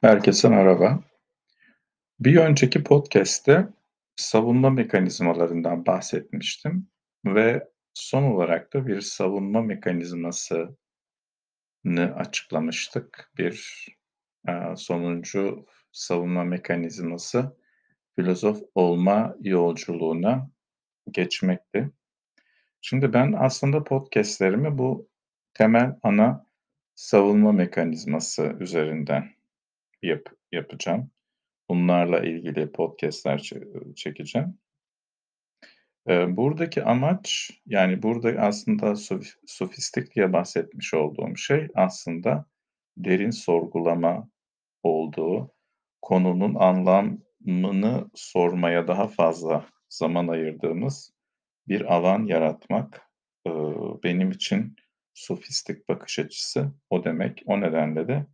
Herkese merhaba. Bir önceki podcast'te savunma mekanizmalarından bahsetmiştim ve son olarak da bir savunma mekanizmasını açıklamıştık. Bir, eee, sonuncu savunma mekanizması filozof olma yolculuğuna geçmekti. Şimdi ben aslında podcast'lerimi bu temel ana savunma mekanizması üzerinden yap yapacağım. Bunlarla ilgili podcast'ler çe çekeceğim. Buradaki amaç, yani, burada aslında sof sofistik diye bahsetmiş olduğum şey aslında derin sorgulama olduğu, konunun anlamını sormaya daha fazla zaman ayırdığımız bir alan yaratmak. Benim için sofistik bakış açısı o demek. O nedenle de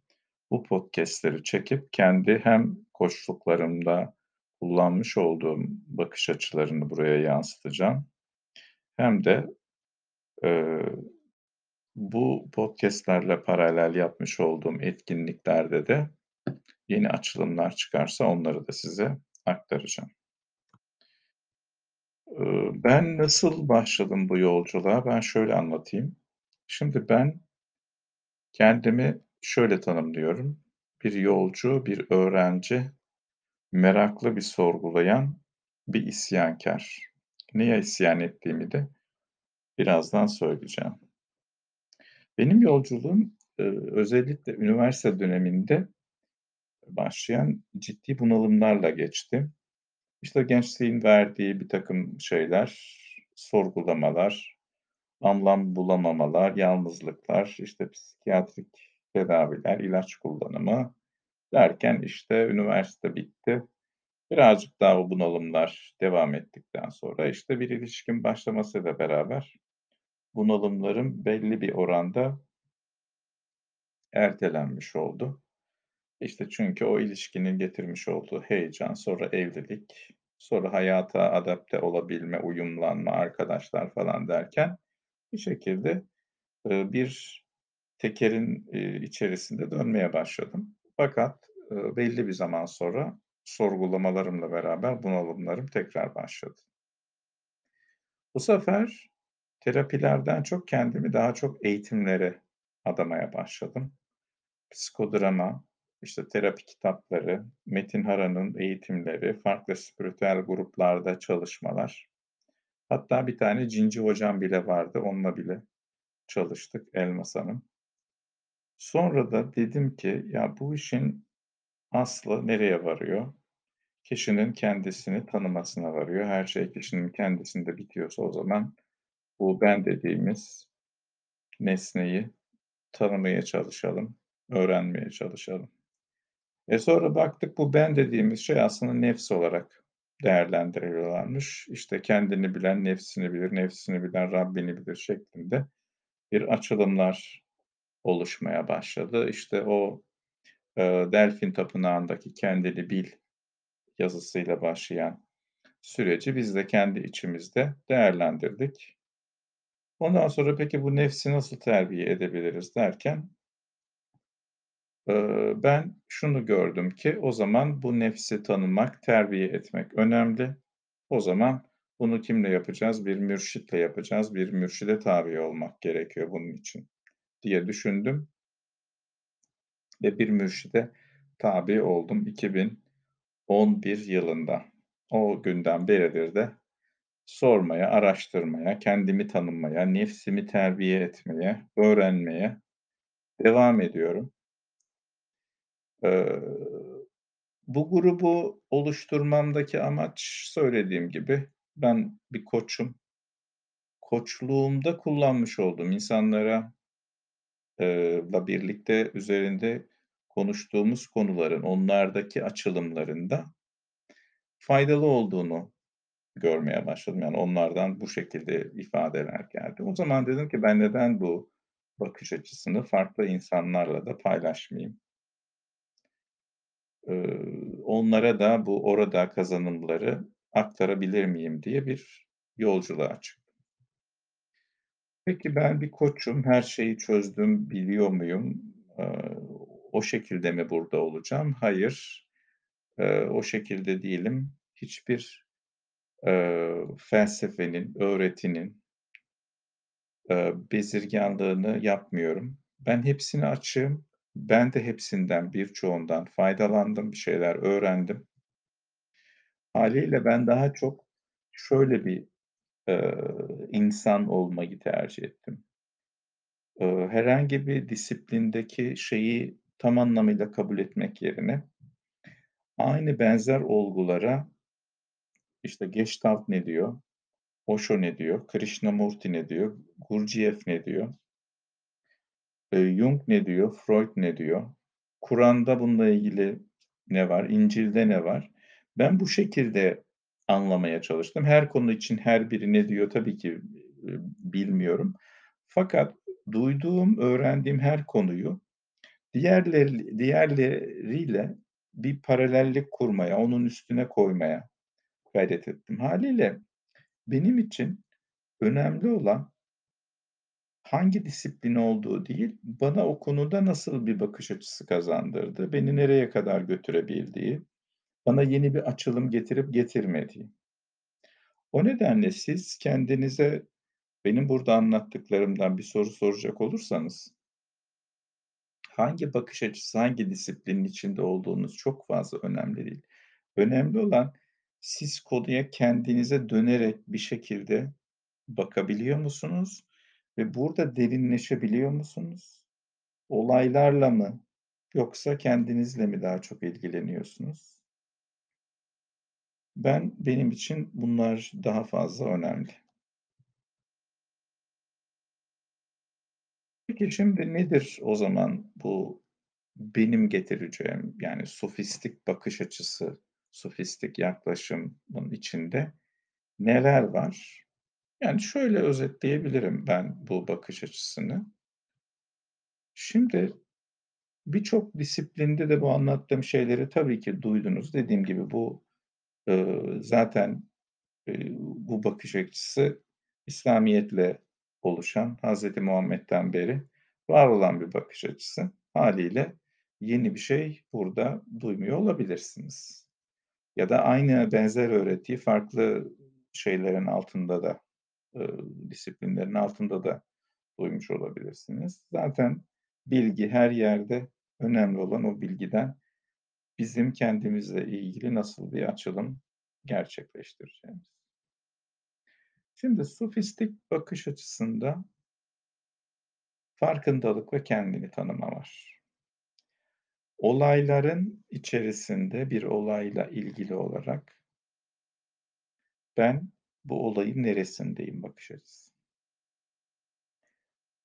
bu podcast'leri çekip kendi hem koçluklarımda kullanmış olduğum bakış açılarını buraya yansıtacağım hem de, eee, bu podcast'lerle paralel yapmış olduğum etkinliklerde de yeni açılımlar çıkarsa onları da size aktaracağım. Ben nasıl başladım bu yolculuğa? Ben şöyle anlatayım. Şimdi ben kendimi şöyle tanımlıyorum: Bir yolcu, bir öğrenci, meraklı, bir sorgulayan, bir isyankâr. Neye isyan ettiğimi de birazdan söyleyeceğim. Benim yolculuğum, özellikle üniversite döneminde başlayan ciddi bunalımlarla geçti. İşte, gençliğin verdiği birtakım şeyler, sorgulamalar, anlam bulamamalar, yalnızlıklar, işte, psikiyatrik tedaviler, ilaç kullanımı derken, işte, üniversite bitti. Birazcık daha o bunalımlar devam ettikten sonra, işte, bir ilişkim başlamasıyla beraber bunalımlarım belli bir oranda ertelenmiş oldu. İşte, çünkü o ilişkinin getirmiş olduğu heyecan, sonra evlilik, sonra hayata adapte olabilme, uyumlanma, arkadaşlar falan derken bir şekilde, bir tekerin, içerisinde dönmeye başladım. Fakat, belli bir zaman sonra sorgulamalarımla beraber bunalımlarım tekrar başladı. Bu sefer terapilerden çok kendimi daha çok eğitimlere adamaya başladım. Psikodrama, işte, terapi kitapları, Metin Hara'nın eğitimleri, farklı spiritüel gruplarda çalışmalar. Hatta bir tane Cinci hocam bile vardı, onunla bile çalıştık, Elmas Hanım. Sonra da dedim ki, ya, bu işin aslı nereye varıyor? Kişinin kendisini tanımasına varıyor. Her şey kişinin kendisinde bitiyorsa o zaman bu ben dediğimiz nesneyi tanımaya çalışalım, öğrenmeye çalışalım. E, sonra baktık bu ben dediğimiz şey aslında nefs olarak değerlendiriliyorlarmış. İşte, kendini bilen nefsini bilir, nefsini bilen Rabbini bilir şeklinde bir açılımlar oluşmaya başladı. İşte, o, eee, Delfin Tapınağı'ndaki kendini bil yazısıyla başlayan süreci biz de kendi içimizde değerlendirdik. Ondan sonra peki bu nefsi nasıl terbiye edebiliriz derken Iıı, ben şunu gördüm ki o zaman bu nefsi tanımak, terbiye etmek önemli. O zaman bunu kimle yapacağız? Bir mürşitle yapacağız. Bir mürşide tabi olmak gerekiyor bunun için diye düşündüm. Ve bir mürşide tabi oldum 2011 yılında. O günden beridir de sormaya, araştırmaya, kendimi tanımaya, nefsimi terbiye etmeye, öğrenmeye devam ediyorum. Eee, bu grubu oluşturmamdaki amaç söylediğim gibi ben bir koçum. Koçluğumda kullanmış olduğum insanlara la birlikte üzerinde konuştuğumuz konuların onlardaki açılımlarında faydalı olduğunu görmeye başladım. Yani onlardan bu şekilde ifadeler geldi. O zaman dedim ki ben neden bu bakış açısını farklı insanlarla da paylaşmayayım? Iıı, onlara da bu orada kazanımları aktarabilir miyim diye bir yolculuğa çıktım. Peki ben bir koçum, her şeyi çözdüm, biliyor muyum? O şekilde mi burada olacağım? Hayır, o şekilde değilim. Hiçbir, felsefenin, öğretinin eee, bezirganlığını yapmıyorum. Ben hepsine açığım. Ben de hepsinden, birçoğundan faydalandım, bir şeyler öğrendim. Hâliyle ben daha çok şöyle bir, eee, insan olmayı tercih ettim. Eee, herhangi bir disiplindeki şeyi tam anlamıyla kabul etmek yerine aynı benzer olgulara, işte, Gestalt ne diyor, Osho ne diyor, Krishnamurti ne diyor, Gurdjieff ne diyor, eee, Jung ne diyor, Freud ne diyor, Kur'an'da bununla ilgili ne var, İncil'de ne var? Ben bu şekilde anlamaya çalıştım. Her konu için her biri ne diyor tabii ki, bilmiyorum. Fakat duyduğum, öğrendiğim her konuyu diğerleri diğerleriyle bir paralellik kurmaya, onun üstüne koymaya gayret ettim. Hâliyle benim için önemli olan hangi disiplin olduğu değil, bana o konuda nasıl bir bakış açısı kazandırdığı, beni nereye kadar götürebildiği, bana yeni bir açılım getirip getirmediği. O nedenle siz kendinize benim burada anlattıklarımdan bir soru soracak olursanız hangi bakış açısı, hangi disiplinin içinde olduğunuz çok fazla önemli değil. Önemli olan siz konuya kendinize dönerek bir şekilde bakabiliyor musunuz ve burada derinleşebiliyor musunuz? Olaylarla mı yoksa kendinizle mi daha çok ilgileniyorsunuz? Ben benim için bunlar daha fazla önemli. Peki şimdi nedir o zaman bu benim getireceğim, yani sofistik bakış açısı, sofistik yaklaşımın içinde neler var? Yani şöyle özetleyebilirim ben bu bakış açısını. Şimdi birçok disiplinde de bu anlattığım şeyleri tabii ki duydunuz. Dediğim gibi bu, zaten, bu bakış açısı İslamiyetle oluşan, Hazreti Muhammed'den beri var olan bir bakış açısı. Hâliyle yeni bir şey burada duymuyor olabilirsiniz. Ya da aynı benzer öğretiyi farklı şeylerin altında da, disiplinlerin altında da duymuş olabilirsiniz. Zaten bilgi her yerde. Önemli olan o bilgiden bizim kendimizle ilgili nasıl bir açılım gerçekleştireceğimiz. Şimdi sofistik bakış açısında farkındalık ve kendini tanıma var. Olayların içerisinde bir olayla ilgili olarak ben bu olayın neresindeyim bakış açısı.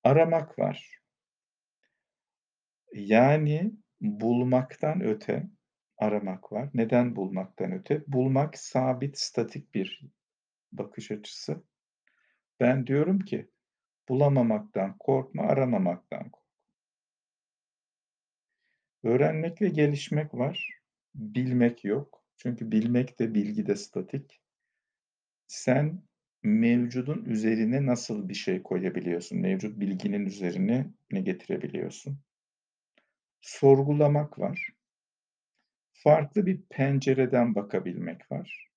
Aramak var. Yani bulmaktan öte aramak var. Neden bulmaktan öte? Bulmak sabit, statik bir bakış açısı. Ben diyorum ki bulamamaktan korkma, aramamaktan kork. Öğrenmek ve gelişmek var. Bilmek yok. Çünkü bilmek de bilgi de statik. Sen mevcudun üzerine nasıl bir şey koyabiliyorsun? Mevcut bilginin üzerine ne getirebiliyorsun? Sorgulamak var. Farklı bir pencereden bakabilmek var.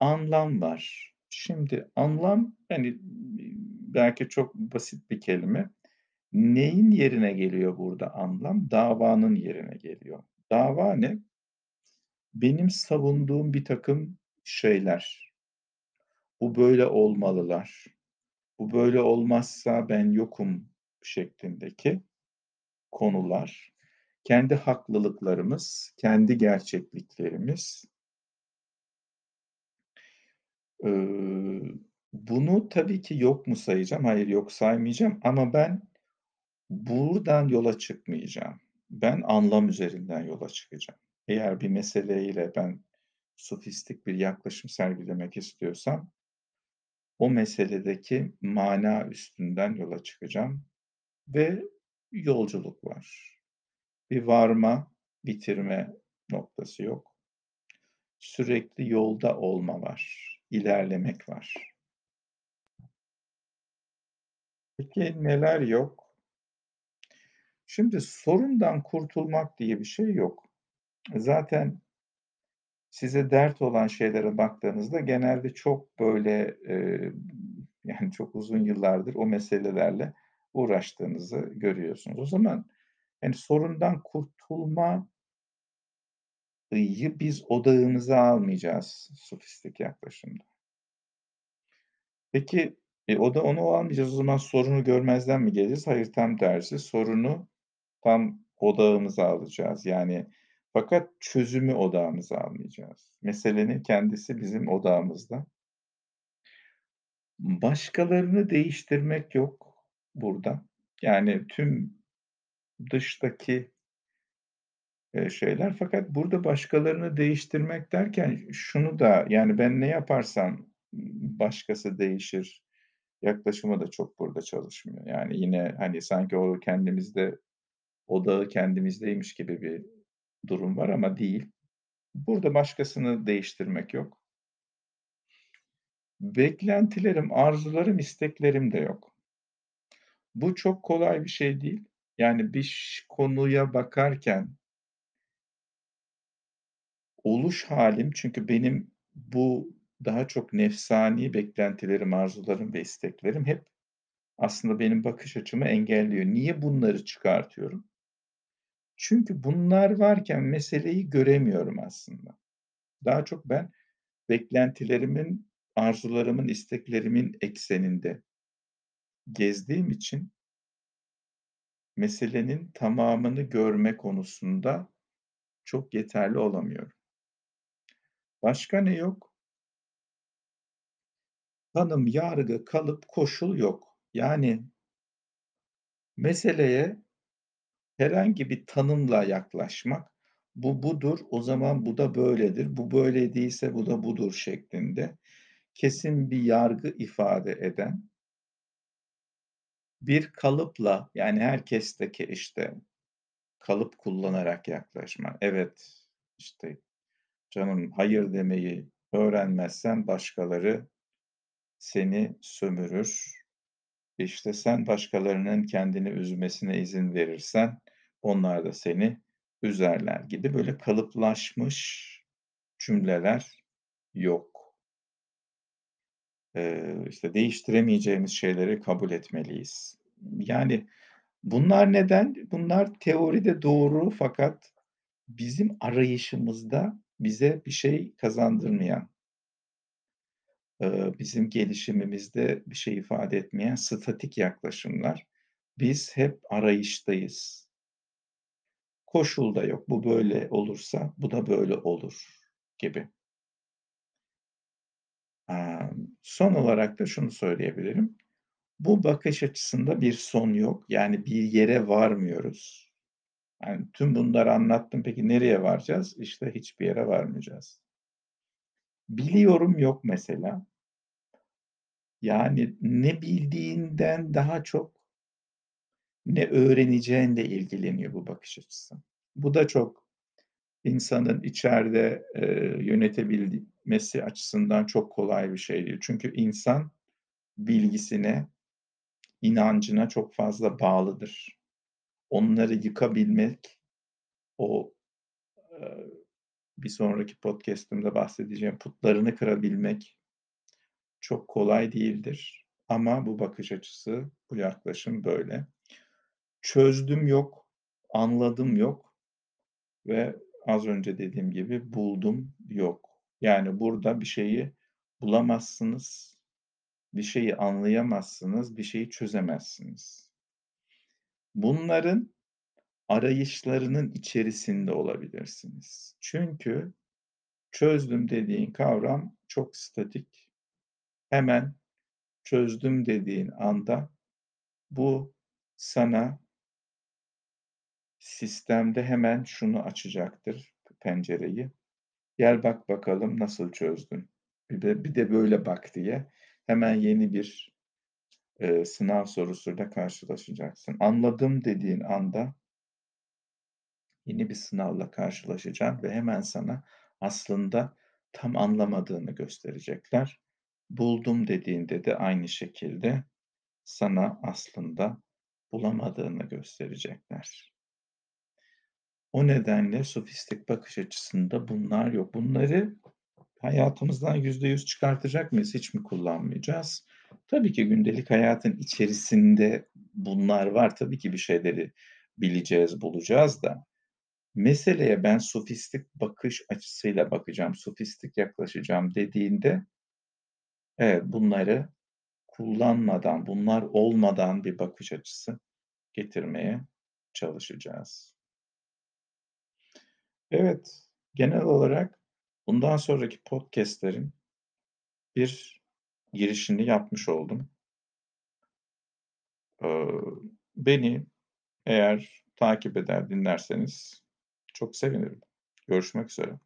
Anlam var. Şimdi anlam, hani, belki çok basit bir kelime. Neyin yerine geliyor burada anlam? Davanın yerine geliyor. Dava ne? Benim savunduğum birtakım şeyler. Bu böyle olmalılar. Bu böyle olmazsa ben yokum şeklindeki konular. Kendi haklılıklarımız, kendi gerçekliklerimiz. Iıı, bunu tabii ki yok mu sayacağım? Hayır, yok saymayacağım ama ben buradan yola çıkmayacağım. Ben anlam üzerinden yola çıkacağım. Eğer bir meseleyle ben sofistik bir yaklaşım sergilemek istiyorsam o meseledeki mana üstünden yola çıkacağım ve yolculuk var. Bir varma, bitirme noktası yok. Sürekli yolda olma var, ilerlemek var. Peki neler yok? Şimdi sorundan kurtulmak diye bir şey yok. Zaten size dert olan şeylere baktığınızda genelde çok böyle, eee, yani çok uzun yıllardır o meselelerle uğraştığınızı görüyorsunuz. O zaman, hani, sorundan kurtulma biz odağımıza almayacağız sofistik yaklaşımda. Peki, e, o da onu almayacağız. O zaman sorunu görmezden mi geleceğiz? Hayır, tam tersi. Sorunu tam odağımıza alacağız. Yani fakat çözümü odağımıza almayacağız. Meselenin kendisi bizim odağımızda. Başkalarını değiştirmek yok burada. Yani tüm dıştaki şeyler fakat burada başkalarını değiştirmek derken şunu da, yani ben ne yaparsam başkası değişir yaklaşımı da çok burada çalışmıyor. Yani yine, hani, sanki o kendimizde, odağı kendimizdeymiş gibi bir durum var ama değil. Burada başkasını değiştirmek yok. Beklentilerim, arzularım, isteklerim de yok. Bu çok kolay bir şey değil. Yani bir konuya bakarken oluş hâlim çünkü benim bu daha çok nefsani beklentilerim, arzularım ve isteklerim hep aslında benim bakış açımı engelliyor. Niye bunları çıkartıyorum? Çünkü bunlar varken meseleyi göremiyorum aslında. Daha çok ben beklentilerimin, arzularımın, isteklerimin ekseninde gezdiğim için meselenin tamamını görme konusunda çok yeterli olamıyorum. Başka ne yok? Tanım, yargı, kalıp, koşul yok. Yani meseleye herhangi bir tanımla yaklaşmak, bu budur, o zaman bu da böyledir, bu böyle değilse bu da budur şeklinde kesin bir yargı ifade eden bir kalıpla, yani herkesteki, işte, kalıp kullanarak yaklaşma. Evet, işte, canım hayır demeyi öğrenmezsen başkaları seni sömürür. İşte, sen başkalarının kendini üzmesine izin verirsen onlar da seni üzerler gibi böyle kalıplaşmış cümleler yok. Eee, işte, değiştiremeyeceğimiz şeyleri kabul etmeliyiz. Yani bunlar neden? Bunlar teoride doğru fakat bizim arayışımızda bize bir şey kazandırmayan bizim gelişimimizde bir şey ifade etmeyen statik yaklaşımlar. Biz hep arayıştayız. Koşul da yok. Bu böyle olursa bu da böyle olur gibi. Son olarak da şunu söyleyebilirim. Bu bakış açısında bir son yok. Yani bir yere varmıyoruz. Yani tüm bunları anlattım. Peki nereye varacağız? İşte hiçbir yere varmayacağız. Biliyorum yok mesela. Yani ne bildiğinden daha çok ne öğreneceğinle ilgileniyor bu bakış açısı. Bu da çok insanın içeride, eee, yönetebilmesi açısından çok kolay bir şey değil. Çünkü insan bilgisine, inancına çok fazla bağlıdır. Onları yıkabilmek, o, eee, bir sonraki podcast'imde bahsedeceğim putlarını kırabilmek çok kolay değildir. Ama bu bakış açısı, bu yaklaşım böyle. Çözdüm yok, anladım yok ve az önce dediğim gibi buldum yok. Yani burada bir şeyi bulamazsınız, bir şeyi anlayamazsınız, bir şeyi çözemezsiniz. Bunların arayışlarının içerisinde olabilirsiniz. Çünkü çözdüm dediğin kavram çok statik. Hemen çözdüm dediğin anda bu sana sistemde hemen şunu açacaktır pencereyi. Gel bak bakalım nasıl çözdün? Bir de bir de böyle bak diye hemen yeni bir, eee, sınav sorusuyla karşılaşacaksın. Anladım dediğin anda yeni bir sınavla karşılaşacaksın ve hemen sana aslında tam anlamadığını gösterecekler. Buldum dediğinde de aynı şekilde sana aslında bulamadığını gösterecekler. O nedenle sofistik bakış açısında bunlar yok. Bunları hayatımızdan %100 çıkartacak mıyız? Hiç mi kullanmayacağız? Tabii ki gündelik hayatın içerisinde bunlar var. Tabii ki bir şeyleri bileceğiz, bulacağız da meseleye ben sofistik bakış açısıyla bakacağım, sofistik yaklaşacağım dediğinde evet, bunları kullanmadan, bunlar olmadan bir bakış açısı getirmeye çalışacağız. Evet, genel olarak bundan sonraki podcast'lerin bir girişini yapmış oldum. Eee, beni eğer takip eder, dinlerseniz çok sevinirim. Görüşmek üzere.